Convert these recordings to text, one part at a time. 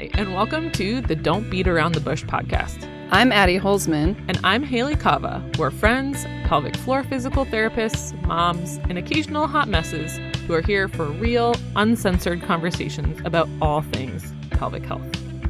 Hi, and welcome to the Don't Beat Around the Bush podcast. I'm Addie Holzman. And I'm Hayley Kava. We're friends, pelvic floor physical therapists, moms, and occasional hot messes who are here for real, uncensored conversations about all things pelvic health.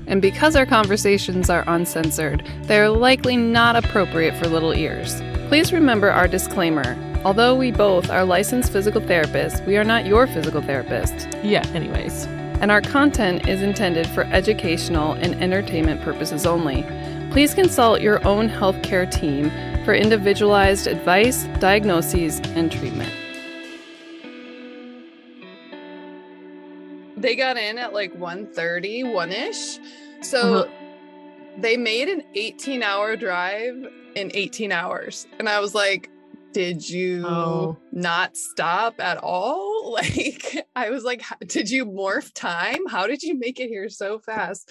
And because our conversations are uncensored, they are likely not appropriate for little ears. Please remember our disclaimer. Although we both are licensed physical therapists, we are not your physical therapist. Yeah, anyways. And our content is intended for educational and entertainment purposes only. Please consult your own healthcare team for individualized advice, diagnoses, and treatment. They got in at like 1:30, 1ish. So uh-huh. they made an 18-hour drive in 18 hours. And I was like, did you oh. not stop at all? Like, I was like, did you morph time? How did you make it here so fast?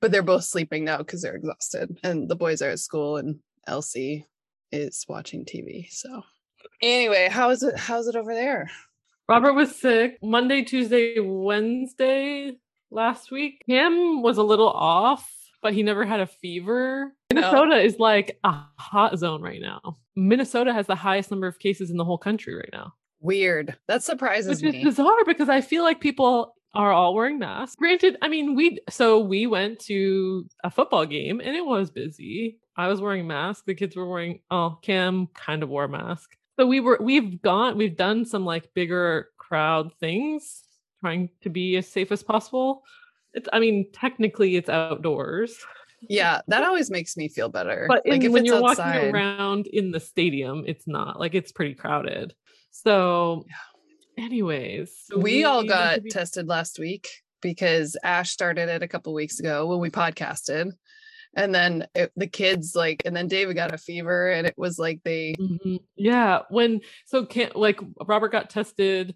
But they're both sleeping now because they're exhausted, and the boys are at school, and Elsie is watching TV. So, anyway, how is it? How's it over there? Robert was sick Monday, Tuesday, Wednesday last week. Cam was a little off, but he never had a fever. Minnesota is like a hot zone right now. Minnesota has the highest number of cases in the whole country right now. Weird. That surprises Which me. Which is bizarre because I feel like people are all wearing masks. Granted, I mean, we so we went to a football game and it was busy. I was wearing a mask. The kids were wearing. Oh, Cam kind of wore a mask. So we were. We've gone. We've done some like bigger crowd things, trying to be as safe as possible. It's. I mean, technically, it's outdoors yeah, that always makes me feel better. But in, like when you're outside. walking around in the stadium, it's not like it's pretty crowded. So, yeah. anyways, we, we all got be- tested last week because Ash started it a couple weeks ago when we podcasted. And then it, the kids like, and then David got a fever, and it was like they, mm-hmm. yeah. When so can't like Robert got tested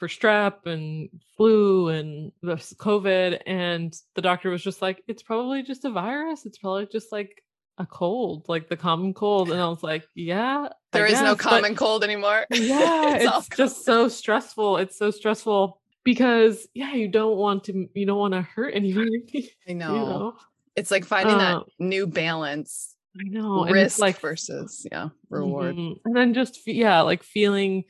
for strep and flu and the COVID. And the doctor was just like, it's probably just a virus. It's probably just like a cold, like the common cold. And I was like, yeah. there is no common cold anymore. Yeah. it's, it's just so stressful. It's so stressful because yeah, you don't want to you don't want to hurt anybody. I know. You know? It's like finding that uh, new balance. I know. Risk like versus yeah, reward. Mm-hmm. And then just yeah, like feeling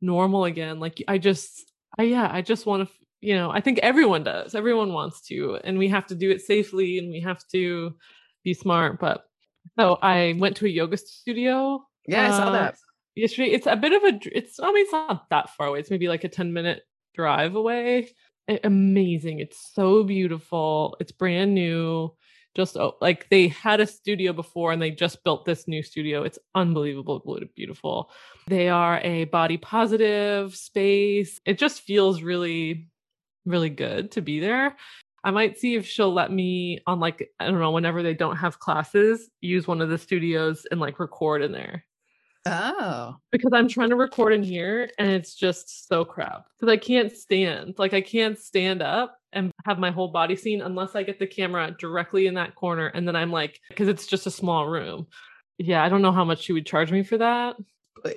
normal again. Like I just, I, yeah, I just want to, you know, I think everyone does. Everyone wants to, and we have to do it safely and we have to be smart. But so I went to a yoga studio. Yeah, uh, I saw uh, that yesterday. It's a bit of a, it's, I mean, it's not that far away. It's maybe like a 10 minute drive away. amazing. It's so beautiful. It's brand new just oh, like they had a studio before and they just built this new studio. It's unbelievable, beautiful. They are a body positive space. It just feels really, really good to be there. I might see if she'll let me on like, I don't know, whenever they don't have classes, use one of the studios and like record in there. Oh. Because I'm trying to record in here and it's just so crap. Because I can't stand. Like I can't stand up and have my whole body seen unless I get the camera directly in that corner. And then I'm like, because it's just a small room. Yeah, I don't know how much she would charge me for that.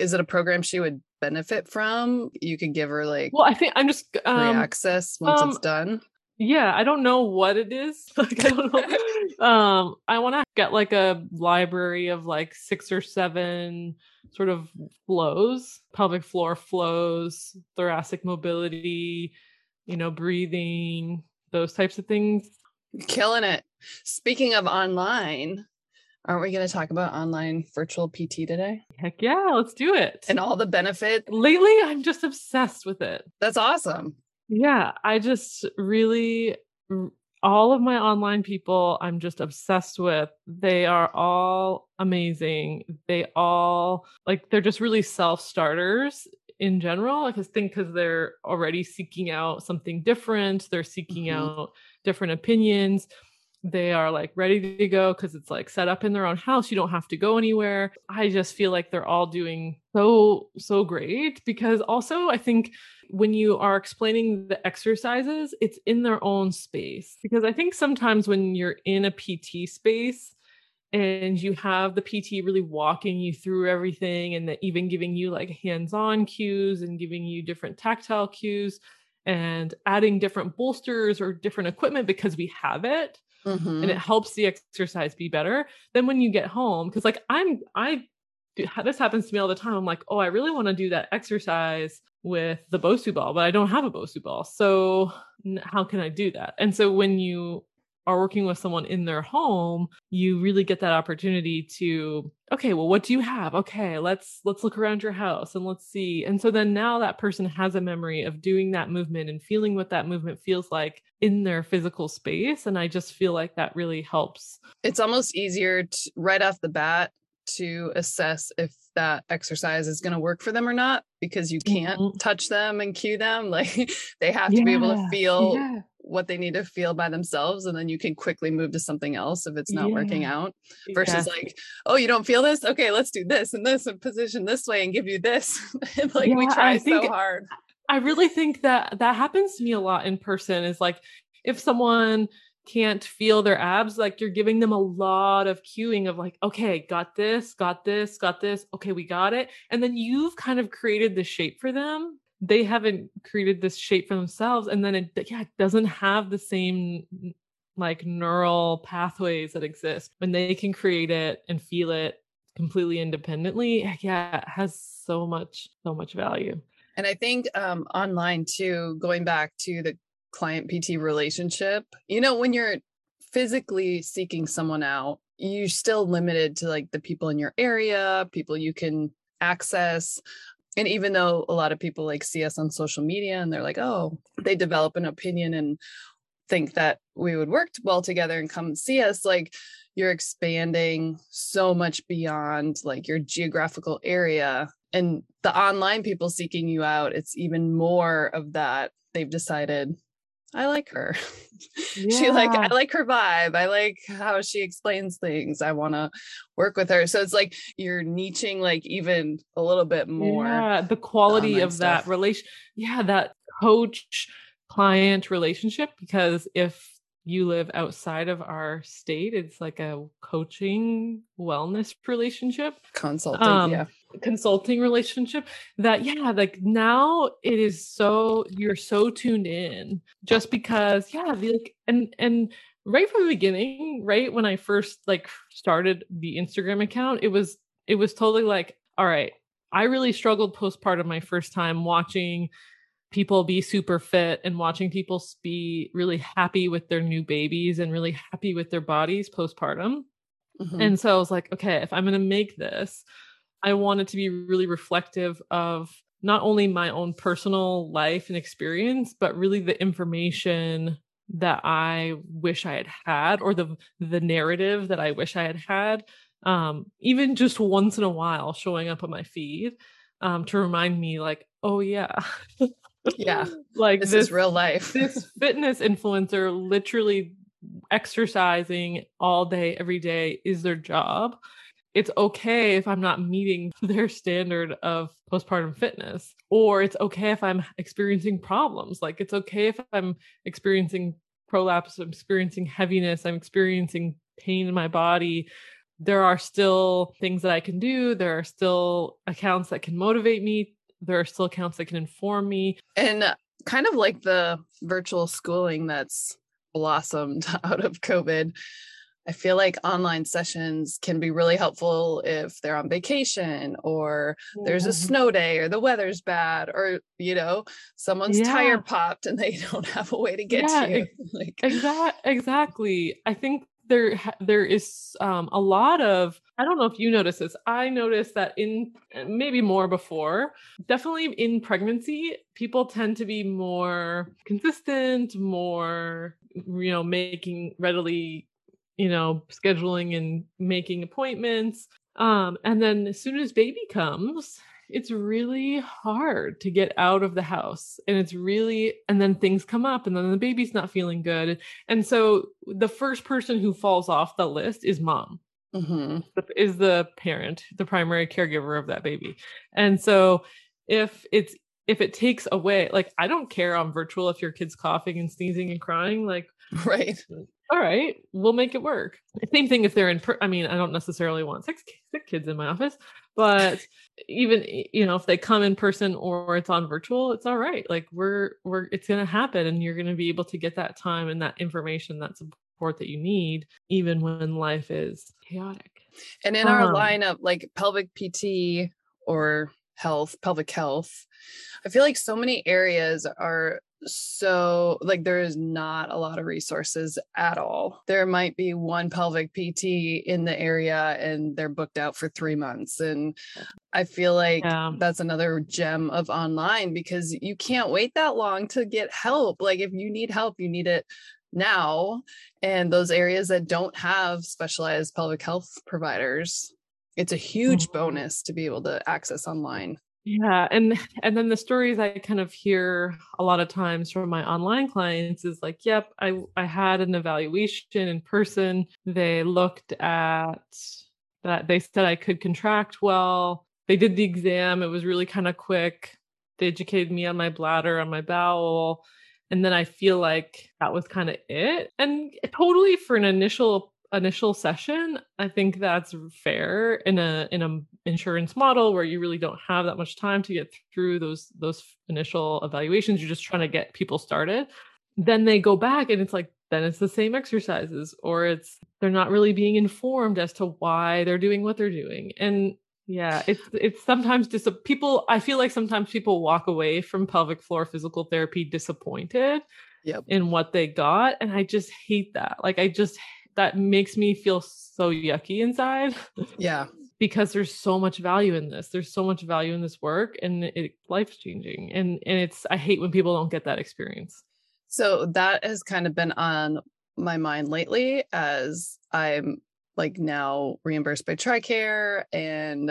Is it a program she would benefit from? You could give her like well, I think I'm just um, free access once um, it's done. Yeah, I don't know what it is. Like I don't know. um, I want to get like a library of like six or seven sort of flows, pelvic floor flows, thoracic mobility, you know, breathing, those types of things. Killing it. Speaking of online, aren't we going to talk about online virtual PT today? Heck yeah, let's do it. And all the benefit. Lately, I'm just obsessed with it. That's awesome. Yeah, I just really all of my online people I'm just obsessed with. They are all amazing. They all like they're just really self-starters in general. I just think because they're already seeking out something different, they're seeking mm-hmm. out different opinions. They are like ready to go because it's like set up in their own house. You don't have to go anywhere. I just feel like they're all doing so, so great because also I think when you are explaining the exercises, it's in their own space. Because I think sometimes when you're in a PT space, and you have the PT really walking you through everything and even giving you like hands on cues and giving you different tactile cues. and adding different bolsters or different equipment because we have it mm-hmm. and it helps the exercise be better then when you get home because like i'm i this happens to me all the time i'm like oh i really want to do that exercise with the bosu ball but i don't have a bosu ball so how can i do that and so when you are working with someone in their home you really get that opportunity to okay well what do you have? Okay let's let's look around your house and let's see. And so then now that person has a memory of doing that movement and feeling what that movement feels like in their physical space and i just feel like that really helps. It's almost easier to, right off the bat to assess if that exercise is going to work for them or not because you can't mm-hmm. touch them and cue them like they have to yeah, be able to feel yeah what they need to feel by themselves and then you can quickly move to something else if it's not yeah. working out versus yeah. like oh you don't feel this okay let's do this and this and position this way and give you this like yeah, we try so hard i really think that that happens to me a lot in person is like if someone can't feel their abs like you're giving them a lot of cueing of like okay got this got this got this okay we got it and then you've kind of created the shape for them they haven't created this shape for themselves and then it yeah it doesn't have the same like neural pathways that exist. When they can create it and feel it completely independently yeah it has so much so much value. And i think um online too going back to the client pt relationship you know when you're physically seeking someone out you're still limited to like the people in your area people you can access and even though a lot of people like see us on social media and they're like oh they develop an opinion and think that we would work well together and come see us like you're expanding so much beyond like your geographical area and the online people seeking you out it's even more of that they've decided I like her. Yeah. she like I like her vibe. I like how she explains things. I want to work with her. So it's like you're niching like even a little bit more. Yeah, the quality of stuff. that relation. Yeah, that coach client relationship because if you live outside of our state, it's like a coaching wellness relationship. Consulting, um, yeah consulting relationship that yeah like now it is so you're so tuned in just because yeah the, like and and right from the beginning right when i first like started the instagram account it was it was totally like all right i really struggled postpartum my first time watching people be super fit and watching people be really happy with their new babies and really happy with their bodies postpartum mm-hmm. and so i was like okay if i'm going to make this I wanted to be really reflective of not only my own personal life and experience, but really the information that I wish I had had or the the narrative that I wish I had had. Um, even just once in a while showing up on my feed um, to remind me like, oh yeah. yeah. Like this, this is real life. this fitness influencer literally exercising all day, every day is their job it's okay if I'm not meeting their standard of postpartum fitness, or it's okay if I'm experiencing problems. Like it's okay if I'm experiencing prolapse, I'm experiencing heaviness, I'm experiencing pain in my body. There are still things that I can do. There are still accounts that can motivate me. There are still accounts that can inform me. And uh, kind of like the virtual schooling that's blossomed out of COVID I feel like online sessions can be really helpful if they're on vacation or there's a snow day or the weather's bad or you know someone's yeah. tire popped and they don't have a way to get yeah, to you. like exactly exactly. I think there there is um, a lot of I don't know if you notice this. I noticed that in maybe more before, definitely in pregnancy, people tend to be more consistent, more you know, making readily you know, scheduling and making appointments. Um, and then as soon as baby comes, it's really hard to get out of the house. And it's really, and then things come up, and then the baby's not feeling good. And so the first person who falls off the list is mom. Mm-hmm. Is the parent, the primary caregiver of that baby. And so if it's if it takes away, like, I don't care on virtual if your kid's coughing and sneezing and crying. Like, right. All right, we'll make it work. Same thing if they're in. Per- I mean, I don't necessarily want six sick kids in my office, but even you know if they come in person or it's on virtual, it's all right. Like we're we're it's gonna happen, and you're gonna be able to get that time and that information, that support that you need, even when life is chaotic. And in um, our lineup, like pelvic PT or health, pelvic health, I feel like so many areas are so like there is not a lot of resources at all. There might be one pelvic PT in the area and they're booked out for 3 months and I feel like yeah. that's another gem of online because you can't wait that long to get help. Like if you need help, you need it now and those areas that don't have specialized pelvic health providers it's a huge mm-hmm. bonus to be able to access online yeah and and then the stories i kind of hear a lot of times from my online clients is like yep i i had an evaluation in person. They looked at that they said i could contract well. They did the exam. It was really kind of quick. They educated me on my bladder on my bowel and then i feel like that was kind of it. And totally for an initial initial session i think that's fair in a in a insurance model where you really don't have that much time to get through those those initial evaluations. You're just trying to get people started. Then they go back and it's like then it's the same exercises or it's they're not really being informed as to why they're doing what they're doing. And yeah it's it's sometimes dis- people i feel like sometimes people walk away from pelvic floor physical therapy disappointed yep. in what they got. And i just hate that. Like i just that makes me feel so yucky inside. Yeah. because there's so much value in this. There's so much value in this work and it life changing. And and it's I hate when people don't get that experience. So that has kind of been on my mind lately as I'm like now reimbursed by TRICARE and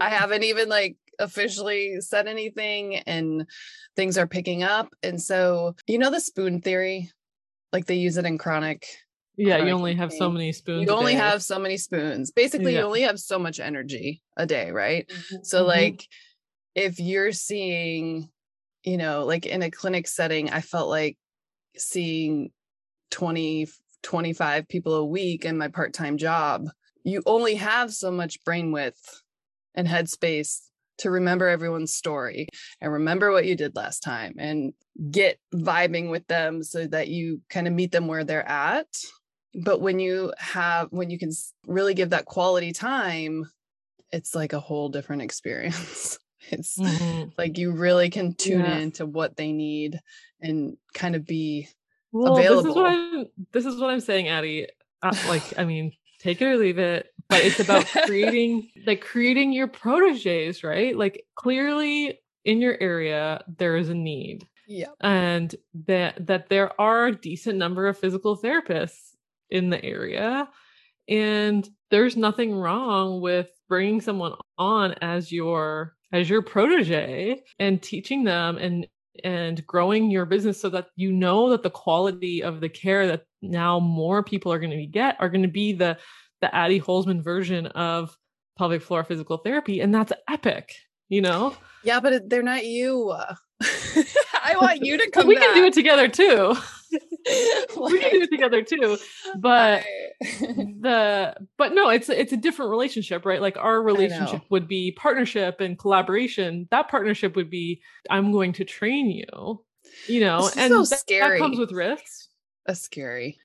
I haven't even like officially said anything and things are picking up. And so, you know, the spoon theory, like they use it in chronic yeah, you only have so many spoons. You only have so many spoons. Basically, yeah. you only have so much energy a day, right? Mm-hmm. So, mm-hmm. like, if you're seeing, you know, like in a clinic setting, I felt like seeing 20, 25 people a week in my part time job. You only have so much brain width and headspace to remember everyone's story and remember what you did last time and get vibing with them so that you kind of meet them where they're at but when you have when you can really give that quality time it's like a whole different experience. It's mm-hmm. like you really can tune yeah. into what they need and kind of be well, available this is what i'm this is what i'm saying addie. Uh, like i mean take it or leave it but it's about creating like creating your proteges right? Like clearly in your area there is a need yeah and that that there are a decent number of physical therapists in the area. And there's nothing wrong with bringing someone on as your as your protege and teaching them and and growing your business so that you know that the quality of the care that now more people are going to get are going to be the the Addie Holzman version of pelvic floor physical therapy and that's epic you know yeah but they're not you uh, i want you to come we back. can do it together too we can do it together too. But the but no it's it's a different relationship right? Like our relationship would be partnership and collaboration. That partnership would be i'm going to train you you know? And so that, that, comes with risks. That's scary.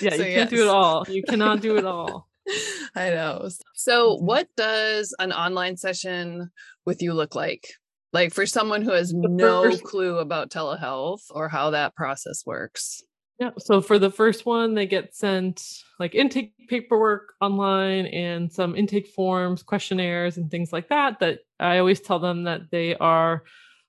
Yeah so you can't do it all. You cannot do it all. I know. So mm-hmm. what does an online session with you look like like for someone who has no first, clue about telehealth or how that process works yeah. So for the first one, they get sent like intake paperwork online and some intake forms, questionnaires, and things like that. That I always tell them that they are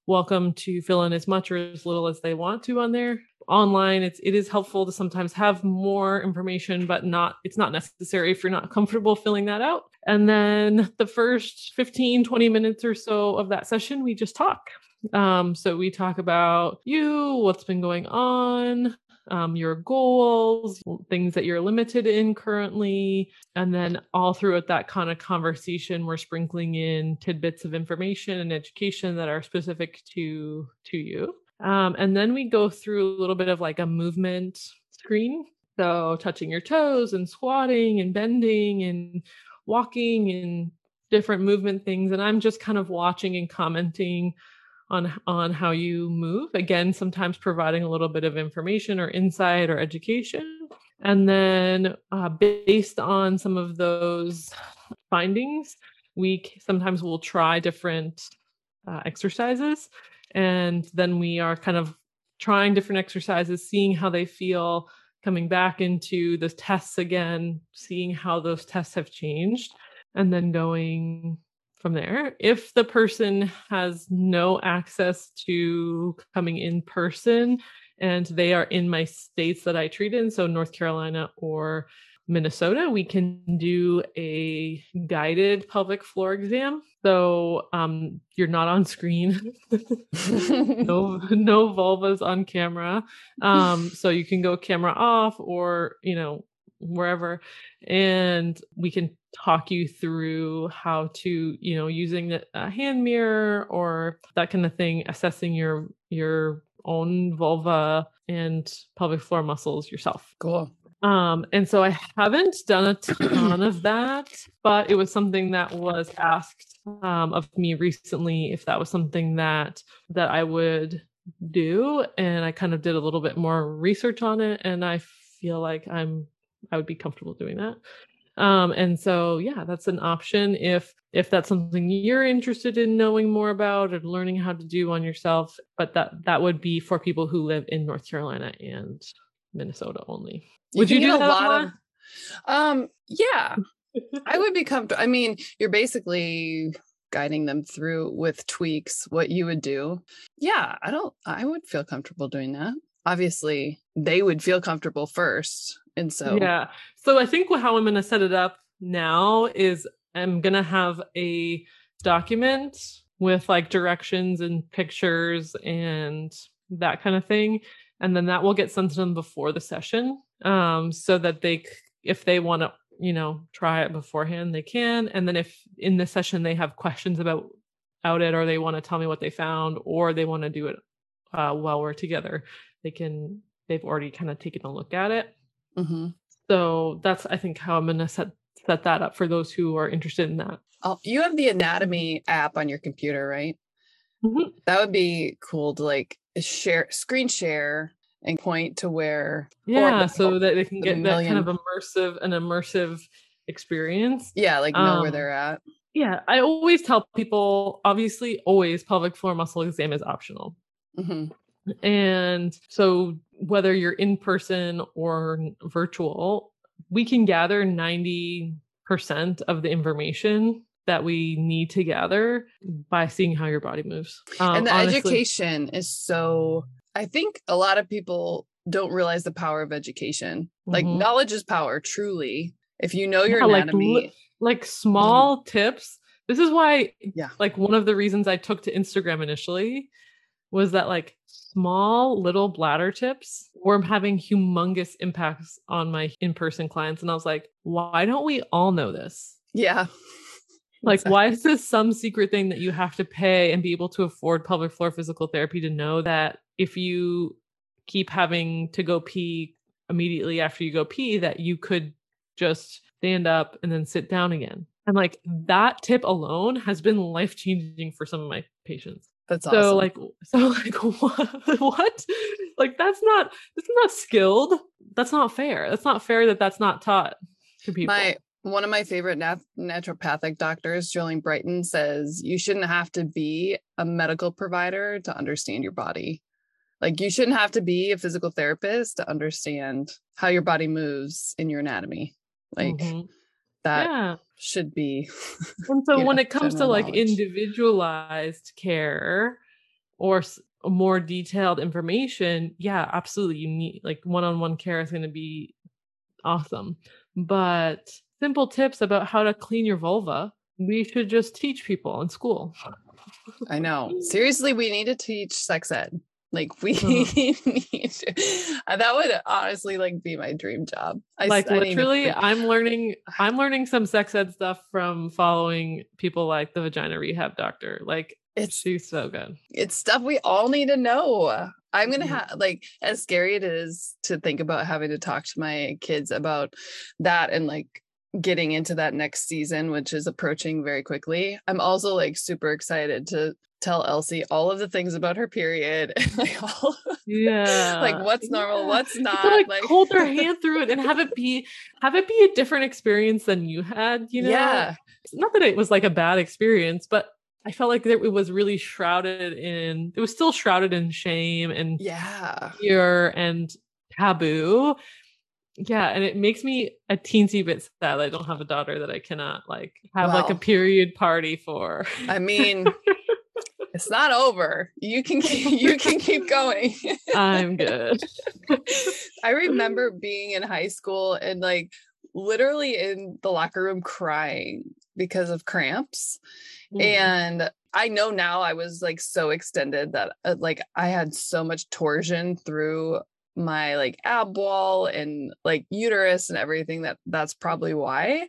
welcome to fill in as much or as little as they want to on there. Online, it's it is helpful to sometimes have more information, but not it's not necessary if you're not comfortable filling that out. And then the first 15, 20 minutes or so of that session, we just talk. Um, so we talk about you, what's been going on, um, your goals, things that you're limited in currently. And then all throughout that kind of conversation, we're sprinkling in tidbits of information and education that are specific to to you. Um, and then we go through a little bit of like a movement screen. So touching your toes and squatting and bending and walking and different movement things. And I'm just kind of watching and commenting on on how you move again sometimes providing a little bit of information or insight or education and then uh, based on some of those findings we sometimes will try different uh, exercises and then we are kind of trying different exercises seeing how they feel coming back into the tests again seeing how those tests have changed and then going from there. If the person has no access to coming in person and they are in my states that I treat in, so North Carolina or Minnesota, we can do a guided pelvic floor exam. So um, you're not on screen, no no vulvas on camera. Um, so you can go camera off, or you know wherever, and we can talk you through how to you know using a hand mirror or that kind of thing assessing your your own vulva and pelvic floor muscles yourself cool um and so i haven't done a ton of that but it was something that was asked um of me recently if that was something that that i would do and i kind of did a little bit more research on it and i feel like i'm i would be comfortable doing that um, and so, yeah, that's an option if if that's something you're interested in knowing more about or learning how to do on yourself. But that that would be for people who live in North Carolina and Minnesota only. You would you do a lot of? Um, yeah, I would be comfortable. I mean, you're basically guiding them through with tweaks what you would do. Yeah, I don't. I would feel comfortable doing that. Obviously, they would feel comfortable first and so, yeah. So I think how I'm going to set it up now is I'm going to have a document with like directions and pictures and that kind of thing. And then that will get sent to them before the session um, so that they, if they want to, you know, try it beforehand, they can. And then if in the session they have questions about out it or they want to tell me what they found or they want to do it uh, while we're together, they can, they've already kind of taken a look at it. Mm-hmm. So that's I think how I'm gonna set set that up for those who are interested in that. Oh, you have the anatomy app on your computer, right? Mm-hmm. That would be cool to like share screen share and point to where yeah so that they can get that kind of immersive an immersive experience yeah like know um, where they're at yeah i always tell people obviously always pelvic floor muscle exam is optional mm-hmm. And so, whether you're in person or virtual, we can gather 90% of the information that we need to gather by seeing how your body moves. Um, and the honestly, education is so, I think a lot of people don't realize the power of education. Mm-hmm. Like, knowledge is power, truly. If you know your yeah, anatomy, like, like small mm-hmm. tips. This is why, yeah, like one of the reasons I took to Instagram initially was that like small little bladder tips were having humongous impacts on my in-person clients and i was like why don't we all know this yeah like exactly. why is this some secret thing that you have to pay and be able to afford pelvic floor physical therapy to know that if you keep having to go pee immediately after you go pee that you could just stand up and then sit down again and like that tip alone has been life changing for some of my patients that's awesome. So like so like what? what? Like that's not that's not skilled. That's not fair. That's not fair that that's not taught to people. My one of my favorite nat- naturopathic doctors, Jolene Brighten, says you shouldn't have to be a medical provider to understand your body. Like you shouldn't have to be a physical therapist to understand how your body moves in your anatomy. Like mm-hmm. that yeah should be. And so when know, it comes to like knowledge. individualized care or more detailed information, yeah, absolutely. You need like one on one care is going to be awesome. But simple tips about how to clean your vulva, we should just teach people in school. I know. Seriously, we need to teach sex ed. Like we uh-huh. need to, uh, that would honestly like be my dream job. I, like I literally, I'm learning. I'm learning some sex ed stuff from following people like the vagina rehab doctor. Like it's she's so good. It's stuff we all need to know. I'm gonna mm-hmm. have like as scary it is to think about having to talk to my kids about that and like getting into that next season, which is approaching very quickly. I'm also like super excited to tell Elsie all of the things about her period and like all yeah like what's normal, yeah. what's not like, like hold their hand through it and have it be have it be a different experience than you had, you know? Yeah. Not that it was like a bad experience, but I felt like it was really shrouded in it was still shrouded in shame and yeah fear and taboo yeah and it makes me a teensy bit sad i don't have a daughter that i cannot like have like a period party for. I mean it's not over. You can keep, you can keep going. I'm good. I remember being in high school and like literally in the locker room crying because of cramps. Mm. and I know now I was like so extended that uh, like I had so much torsion through my like ab wall and like uterus and everything that that's probably why.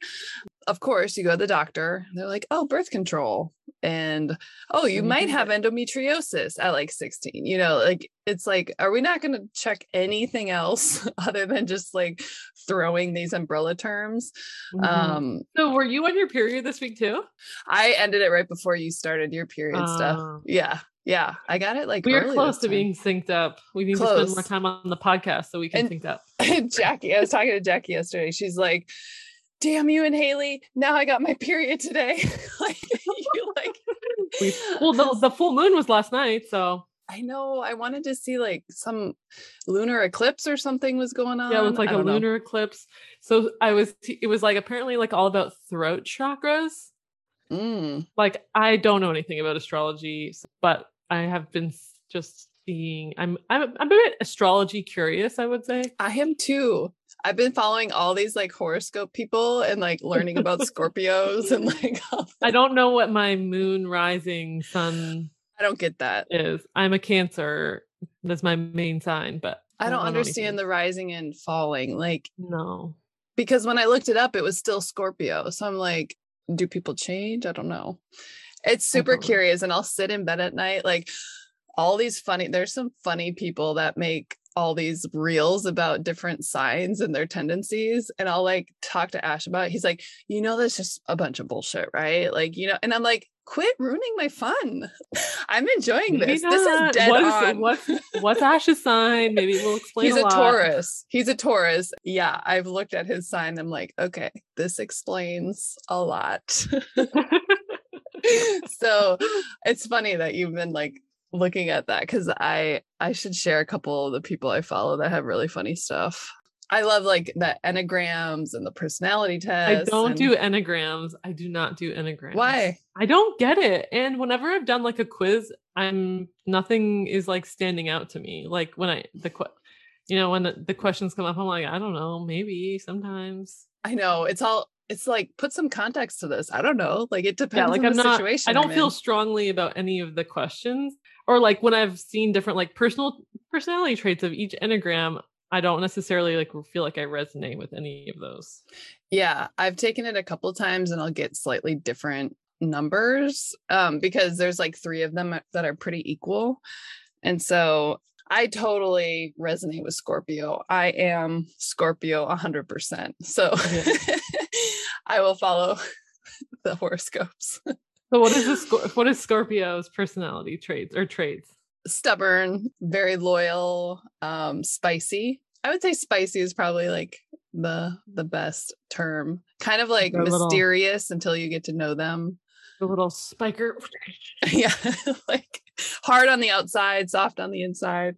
Of course you go to the doctor they're like oh birth control and oh you might have endometriosis at like 16 you know like it's like are we not going to check anything else other than just like throwing these umbrella terms? Mm-hmm. um so were you on your period this week too? I ended it right before you started your period uh, stuff. Oh. yeah yeah, I got it like we are close to being synced up. We need close. to spend more time on the podcast so we can and, sync up. Jackie, I was talking to Jackie yesterday. She's like, "Damn you and Hayley! Now I got my period today." like, you like, we, well, the the full moon was last night, so I know. I wanted to see like some lunar eclipse or something was going on. Yeah, it was like a lunar know. eclipse. So I was. It was like apparently like all about throat chakras. Mm. Like I don't know anything about astrology, but I have been just seeing. I'm I'm I'm a bit astrology curious. I would say I am too. I've been following all these like horoscope people and like learning about Scorpios and like. I don't know what my moon rising sun. I don't get that. Is I'm a Cancer. That's my main sign, but I don't, I don't understand the rising and falling. Like no, because when I looked it up, it was still Scorpio. So I'm like, do people change? I don't know. It's super curious. And I'll sit in bed at night, like all these funny, there's some funny people that make all these reels about different signs and their tendencies. And I'll like talk to Ash about it. He's like, you know, that's just a bunch of bullshit, right? Like, you know, and I'm like, quit ruining my fun. I'm enjoying Maybe this. Not. This is dead what is, on. What's, what's Ash's sign? Maybe we'll explain. He's a, a Taurus. He's a Taurus. Yeah, I've looked at his sign. I'm like, okay, this explains a lot. so it's funny that you've been like looking at that because I I should share a couple of the people I follow that have really funny stuff. I love like the enneagrams and the personality test. I don't and... do enneagrams. I do not do enneagrams. Why? I don't get it. And whenever I've done like a quiz, I'm nothing is like standing out to me. Like when I the you know when the, the questions come up, I'm like I don't know, maybe sometimes. I know it's all it's like put some context to this. I don't know. Like it depends yeah, like I'm not, situation. I don't I'm feel in. strongly about any of the questions. Or like when I've seen different like personal personality traits of each enneagram, I don't necessarily like feel like I resonate with any of those. Yeah, I've taken it a couple times and I'll get slightly different numbers um because there's like 3 of them that are pretty equal. And so I totally resonate with Scorpio. I am Scorpio 100%. So I will follow the horoscopes. So what is this what is Scorpio's personality traits or traits? Stubborn, very loyal, um spicy. I would say spicy is probably like the the best term. Kind of like mysterious little, until you get to know them. The little spiker. yeah. like hard on the outside, soft on the inside.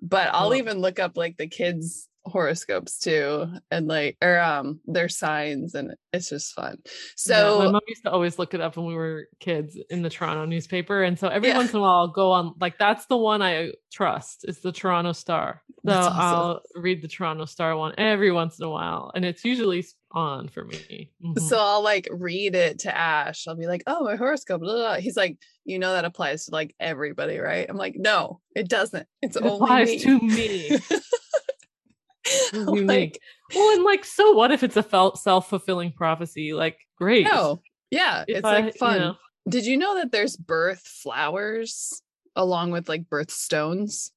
But I'll even look up like the kids horoscopes too and like or um their signs and it's just fun so yeah, my mom used to always look it up when we were kids in the toronto newspaper and so every yeah. once in a while i'll go on like that's the one i trust it's the toronto star so awesome. i'll read the toronto star one every once in a while and it's usually on for me. Mm-hmm. So I'll like read it to Ash. I'll be like, "Oh, my horoscope." Blah, blah. He's like, "You know that applies to like everybody, right?" I'm like, "No, it doesn't. It's it only applies me. to me." Like, well, and like, so what if it's a felt self fulfilling prophecy? Like, great. No, yeah, if it's I, like fun. You know, Did you know that there's birth flowers along with like birth stones?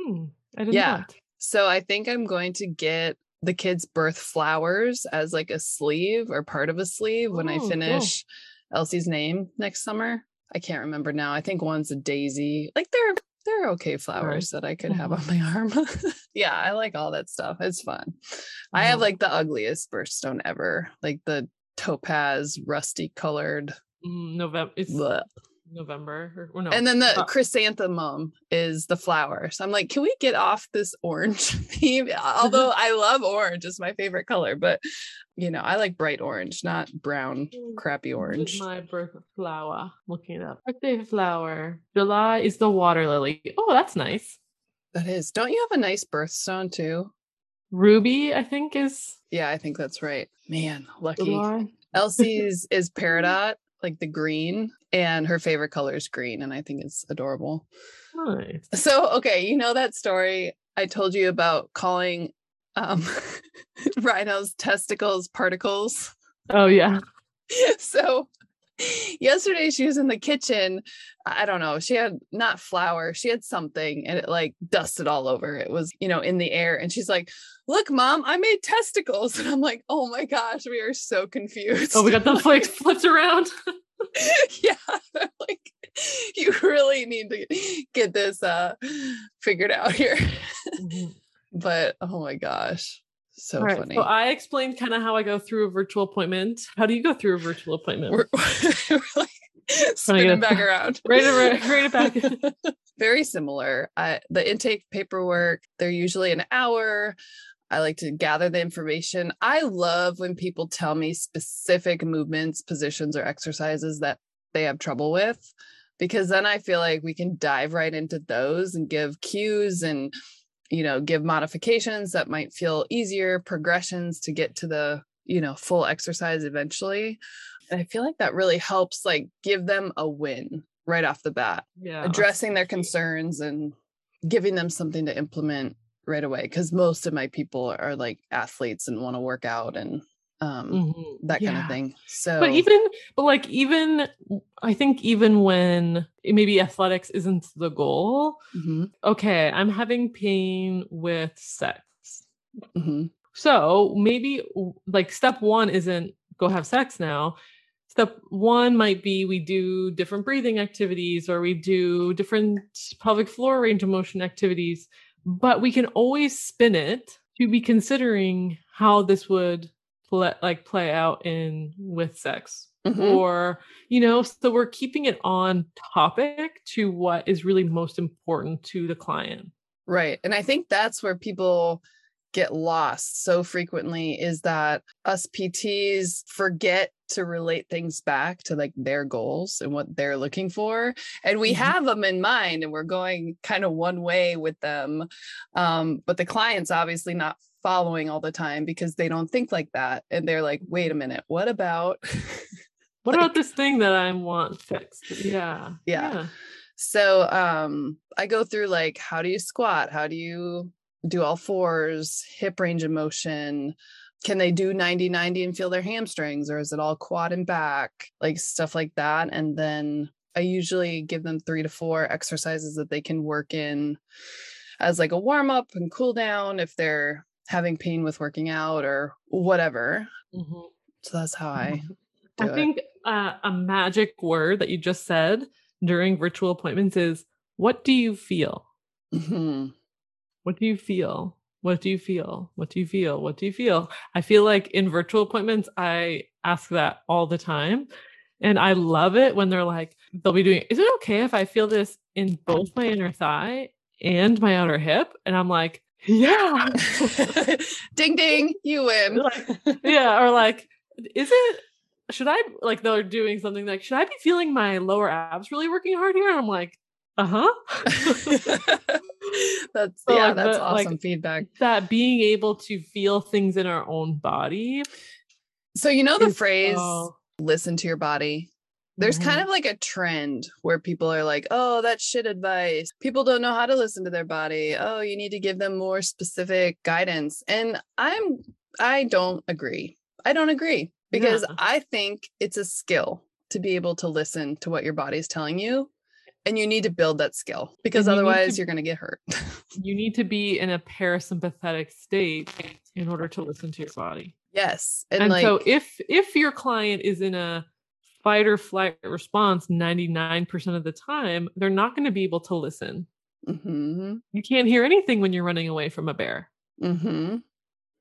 Hmm, I did yeah. Not. So I think I'm going to get the kids' birth flowers as like a sleeve or part of a sleeve when I oh, finish cool. Elsie's name next summer. I can't remember now. I think one's a daisy. Like they're they're okay flowers that I could have on my arm. yeah, I like all that stuff. It's fun. I have like the ugliest birthstone ever, like the topaz, rusty colored. Mm, November. It's November or, no. And then the uh, chrysanthemum is the flower. So I'm like, can we get off this orange theme? Although I love orange, it's my favorite color, but you know, I like bright orange, not brown, mm, crappy orange. My birth flower. Looking it up. Birthday flower. July is the water lily. Oh, that's nice. That is. Don't you have a nice birthstone too? Ruby, I think is. Yeah, I think that's right. Man, lucky. July. Elsie's is peridot, like the green, and her favorite color is green, and I think it's adorable. Nice. So, okay, you know that story I told you about calling um Rhino's testicles particles. Oh yeah. So yesterday she was in the kitchen. I don't know. She had not flour, she had something and it like dusted all over. It was, you know, in the air. And she's like, Look, mom, I made testicles. And I'm like, Oh my gosh, we are so confused. Oh, we got the flakes flipped around. yeah. like, you really need to get this uh figured out here. Mm-hmm. But oh my gosh. So right, funny. So I explained kind of how I go through a virtual appointment. How do you go through a virtual appointment? We're, we're like spinning back around. right, right, right back. Very similar. I, the intake paperwork, they're usually an hour. I like to gather the information. I love when people tell me specific movements, positions, or exercises that they have trouble with, because then I feel like we can dive right into those and give cues and you know give modifications that might feel easier progressions to get to the you know full exercise eventually. And i feel like that really helps like give them a win right off the bat yeah. addressing their concerns and giving them something to implement right away because most of my people are like athletes and want to work out and um mm-hmm. that yeah. kind of thing so but even but like even i think even when maybe athletics isn't the goal mm-hmm. okay i'm having pain with sex mm-hmm. so maybe like step one isn't go have sex now step one might be we do different breathing activities or we do different pelvic floor range of motion activities but we can always spin it to be considering how this would play like play out in with sex mm-hmm. or you know so we're keeping it on topic to what is really most important to the client right and i think that's where people get lost so frequently is that us PTs forget to relate things back to like their goals and what they're looking for and we mm-hmm. have them in mind and we're going kind of one way with them um, but the client's obviously not following all the time because they don't think like that and they're like wait a minute what about what like, about this thing that i want fixed? Yeah, yeah. yeah. So um i go through like how do you squat? How do you do all fours? Hip range of motion? Can they do 90 90 and feel their hamstrings or is it all quad and back? Like stuff like that and then i usually give them three to four exercises that they can work in as like a warm up and cool down if they're having pain with working out or whatever. Mm-hmm. So that's how I. I think uh, a magic word that you just said during virtual appointments is "What do you feel?" Mm-hmm. What do you feel? What do you feel? What do you feel? What do you feel? I feel like in virtual appointments, I ask that all the time. And I love it when they're like, they'll be doing, is it okay if I feel this in both my inner thigh and my outer hip? And I'm like, yeah. ding ding, you win. Like, yeah, or like, is it should I like they're doing something like, should I be feeling my lower abs really working hard here? And I'm like, uh-huh. that's so yeah, like that's awesome like, feedback. That being able to feel things in our own body. So you know the phrase listen to your body. There's mm-hmm. kind of like a trend where people are like, oh, that's shit advice. People don't know how to listen to their body. Oh, you need to give them more specific guidance. And I'm, I don't agree. I don't agree because yeah. I think it's a skill to be able to listen to what your body's telling you. And you need to build that skill because otherwise you are going to get hurt. you need to be in a parasympathetic state in order to listen to your body. Yes. And, and like, so if if your client is in a fight or flight response 99% of the time, they're not going to be able to listen. Mm-hmm. You can't hear anything when you're running away from a bear. Mm-hmm.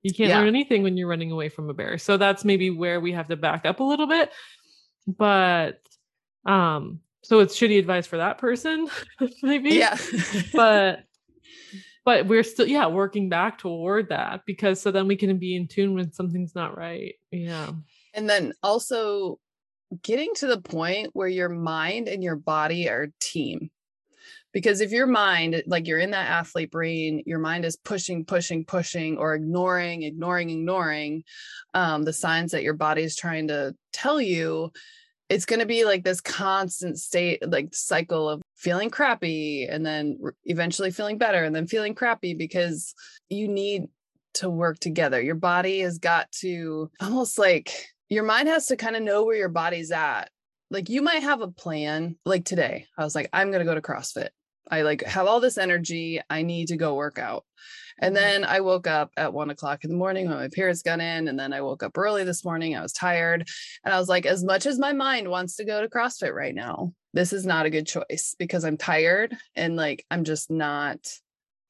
You can't yeah. learn anything when you're running away from a bear. So that's maybe where we have to back up a little bit. But um, so it's shitty advice for that person, maybe. Yeah. but but we're still yeah working back toward that because so then we can be in tune when something's not right yeah and then also getting to the point where your mind and your body are team. Because if your mind, like you're in that athlete brain, your mind is pushing, pushing, pushing, or ignoring, ignoring, ignoring um, the signs that your body is trying to tell you, it's going to be like this constant state, like cycle of feeling crappy and then eventually feeling better and then feeling crappy because you need to work together. Your body has got to almost like your mind has to kind of know where your body's at. Like you might have a plan. Like today, I was like, I'm going to go to CrossFit. I like have all this energy. I need to go work out. And mm-hmm. then I woke up at one o'clock in the morning when my parents got in. And then I woke up early this morning. I was tired. And I was like, as much as my mind wants to go to CrossFit right now, this is not a good choice because I'm tired and like I'm just not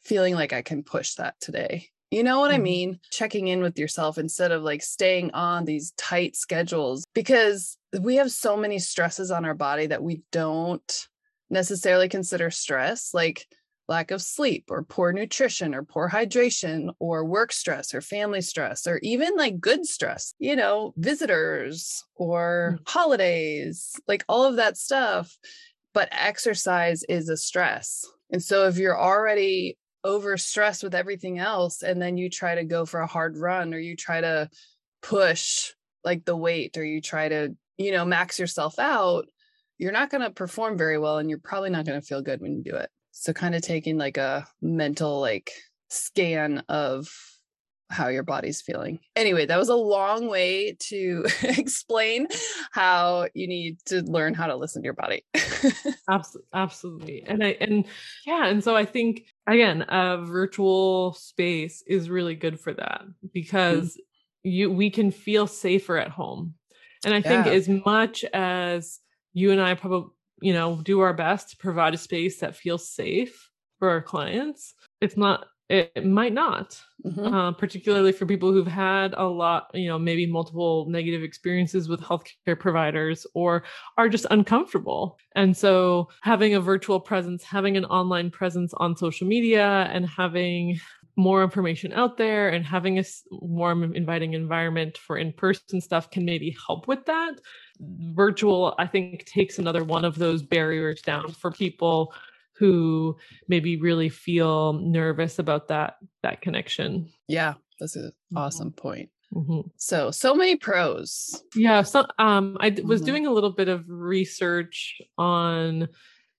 feeling like I can push that today. You know what mm-hmm. I mean? Checking in with yourself instead of like staying on these tight schedules because we have so many stresses on our body that we don't necessarily consider stress, like lack of sleep or poor nutrition or poor hydration or work stress or family stress or even like good stress, you know, visitors or mm-hmm. holidays, like all of that stuff. But exercise is a stress. And so if you're already overstressed with everything else and then you try to go for a hard run or you try to push like the weight or you try to you know max yourself out you're not going to perform very well and you're probably not going to feel good when you do it. So kind of taking like a mental like scan of how your body's feeling. Anyway, that was a long way to explain how you need to learn how to listen to your body. absolutely, absolutely. And I and yeah, and so I think again, a virtual space is really good for that mm. because mm. you we can feel safer at home. And I think as much as you and I probably, you know, do our best to provide a space that feels safe for our clients, it's not it, might not mm-hmm. uh, particularly for people who've had a lot you know maybe multiple negative experiences with healthcare providers or are just uncomfortable and so having a virtual presence having an online presence on social media and having more information out there and having a warm inviting environment for in-person stuff can maybe help with that virtual i think takes another one of those barriers down for people who maybe really feel nervous about that that connection. Yeah, that's an mm-hmm. awesome point. Mm-hmm. So, so many pros. Yeah. So, um, I was mm-hmm. doing a little bit of research on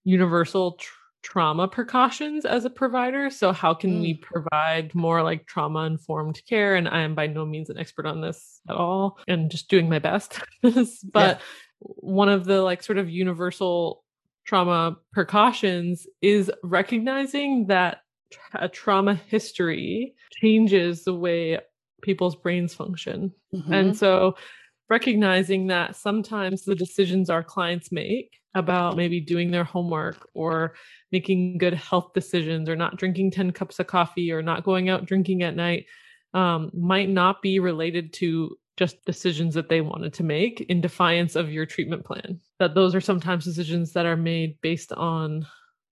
universal tr- trauma precautions as a provider. So, how can mm. we provide more like trauma informed care? And I am by no means an expert on this at all, and just doing my best. but yeah. one of the like sort of universal trauma precautions is recognizing that a trauma history changes the way people's brains function. Mm-hmm. And so recognizing that sometimes the decisions our clients make about maybe doing their homework or making good health decisions or not drinking 10 cups of coffee or not going out drinking at night um, might not be related to just decisions that they wanted to make in defiance of your treatment plan. That those are sometimes decisions that are made based on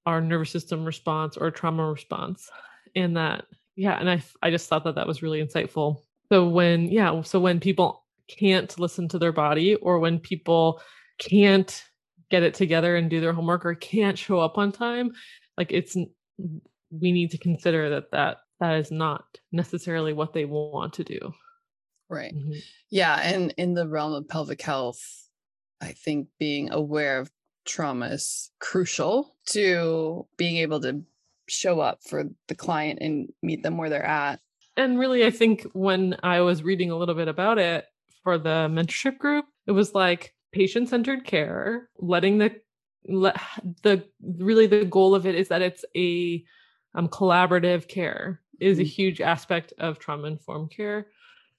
our nervous system response or trauma response. And that, yeah, and I, I just thought that that was really insightful. So when, yeah, so when people can't listen to their body or when people can't get it together and do their homework or can't show up on time, like it's we need to consider that that that is not necessarily what they want to do. Right. Mm-hmm. Yeah. And in the realm of pelvic health, I think being aware of trauma is crucial to being able to show up for the client and meet them where they're at. And really, I think when I was reading a little bit about it for the mentorship group, it was like patient centered care, letting the let the really the goal of it is that it's a um, collaborative care is a mm-hmm. huge aspect of trauma informed care.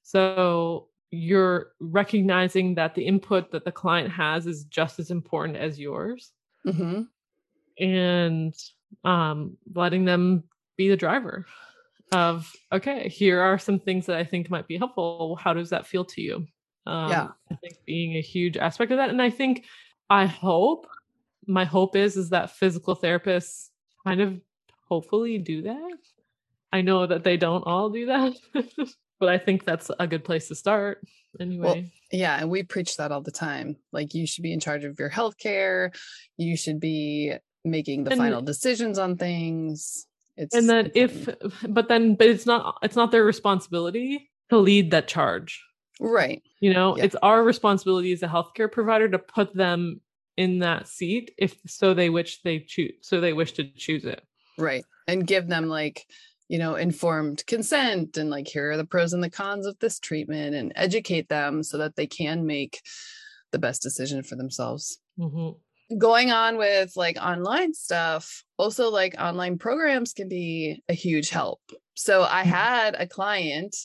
So you're recognizing that the input that the client has is just as important as yours. Mm-hmm. And um, letting them be the driver of, okay, here are some things that I think might be helpful. How does that feel to you? Um, yeah. I think being a huge aspect of that. And I think, I hope, my hope is, is that physical therapists kind of hopefully do that. I know that they don't all do that, but I think that's a good place to start anyway. Well, yeah, and we preach that all the time. Like you should be in charge of your healthcare. You should be making the and, final decisions on things. It's and that if but then but it's not it's not their responsibility to lead that charge. Right. You know, yeah. it's our responsibility as a healthcare provider to put them in that seat if so they wish they choose so they wish to choose it. Right. And give them like you know, informed consent and like, here are the pros and the cons of this treatment and educate them so that they can make the best decision for themselves. Mm-hmm. Going on with like online stuff, also like online programs can be a huge help. So I mm-hmm. had a client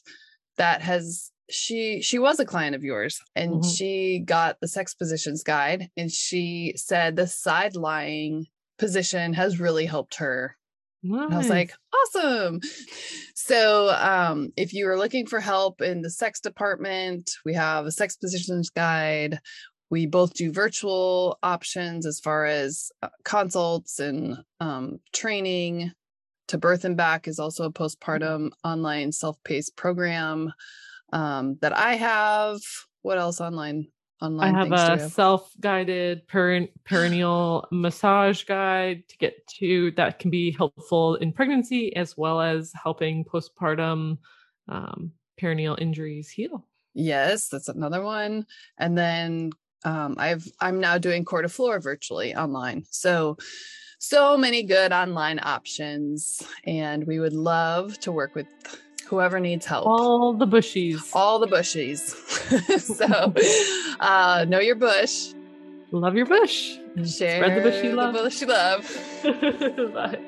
that has she she was a client of yours and mm-hmm. she got the sex positions guide and she said the side lying position has really helped her Nice. I was like, awesome. So, um, if you are looking for help in the sex department, we have a sex positions guide. We both do virtual options as far as uh, consults and um, training. To Birth and Back is also a mm-hmm. postpartum online self paced program um, that I have. What else online? Online I have a self-guided per- perineal massage guide to get to that can be helpful in pregnancy as well as helping postpartum um, perineal injuries heal. Yes, that's another one. And then um, I've I'm now doing floor virtually online. So so many good online options and we would love to work with whoever needs help. All the bushies. All the bushies. so uh, know your bush. Love your bush. Share Spread the bush you love. The bush you love. Bye.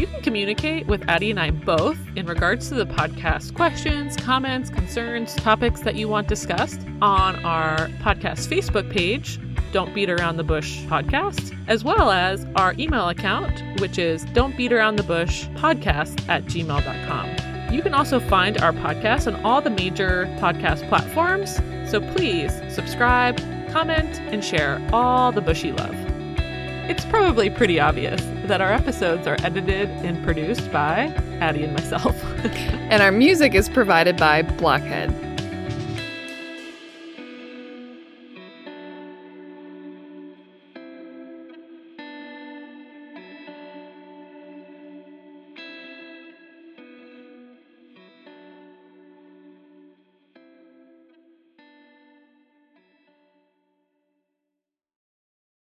You can communicate with Addie and I both in regards to the podcast questions, comments, concerns, topics that you want discussed on our podcast Facebook page don't Beat Around the Bush podcast, as well as our email account, which is Don't Beat Around the Bush podcast at gmail.com. You can also find our podcast on all the major podcast platforms, so please subscribe, comment, and share all the bushy love. It's probably pretty obvious that our episodes are edited and produced by Addie and myself. and our music is provided by Blockhead.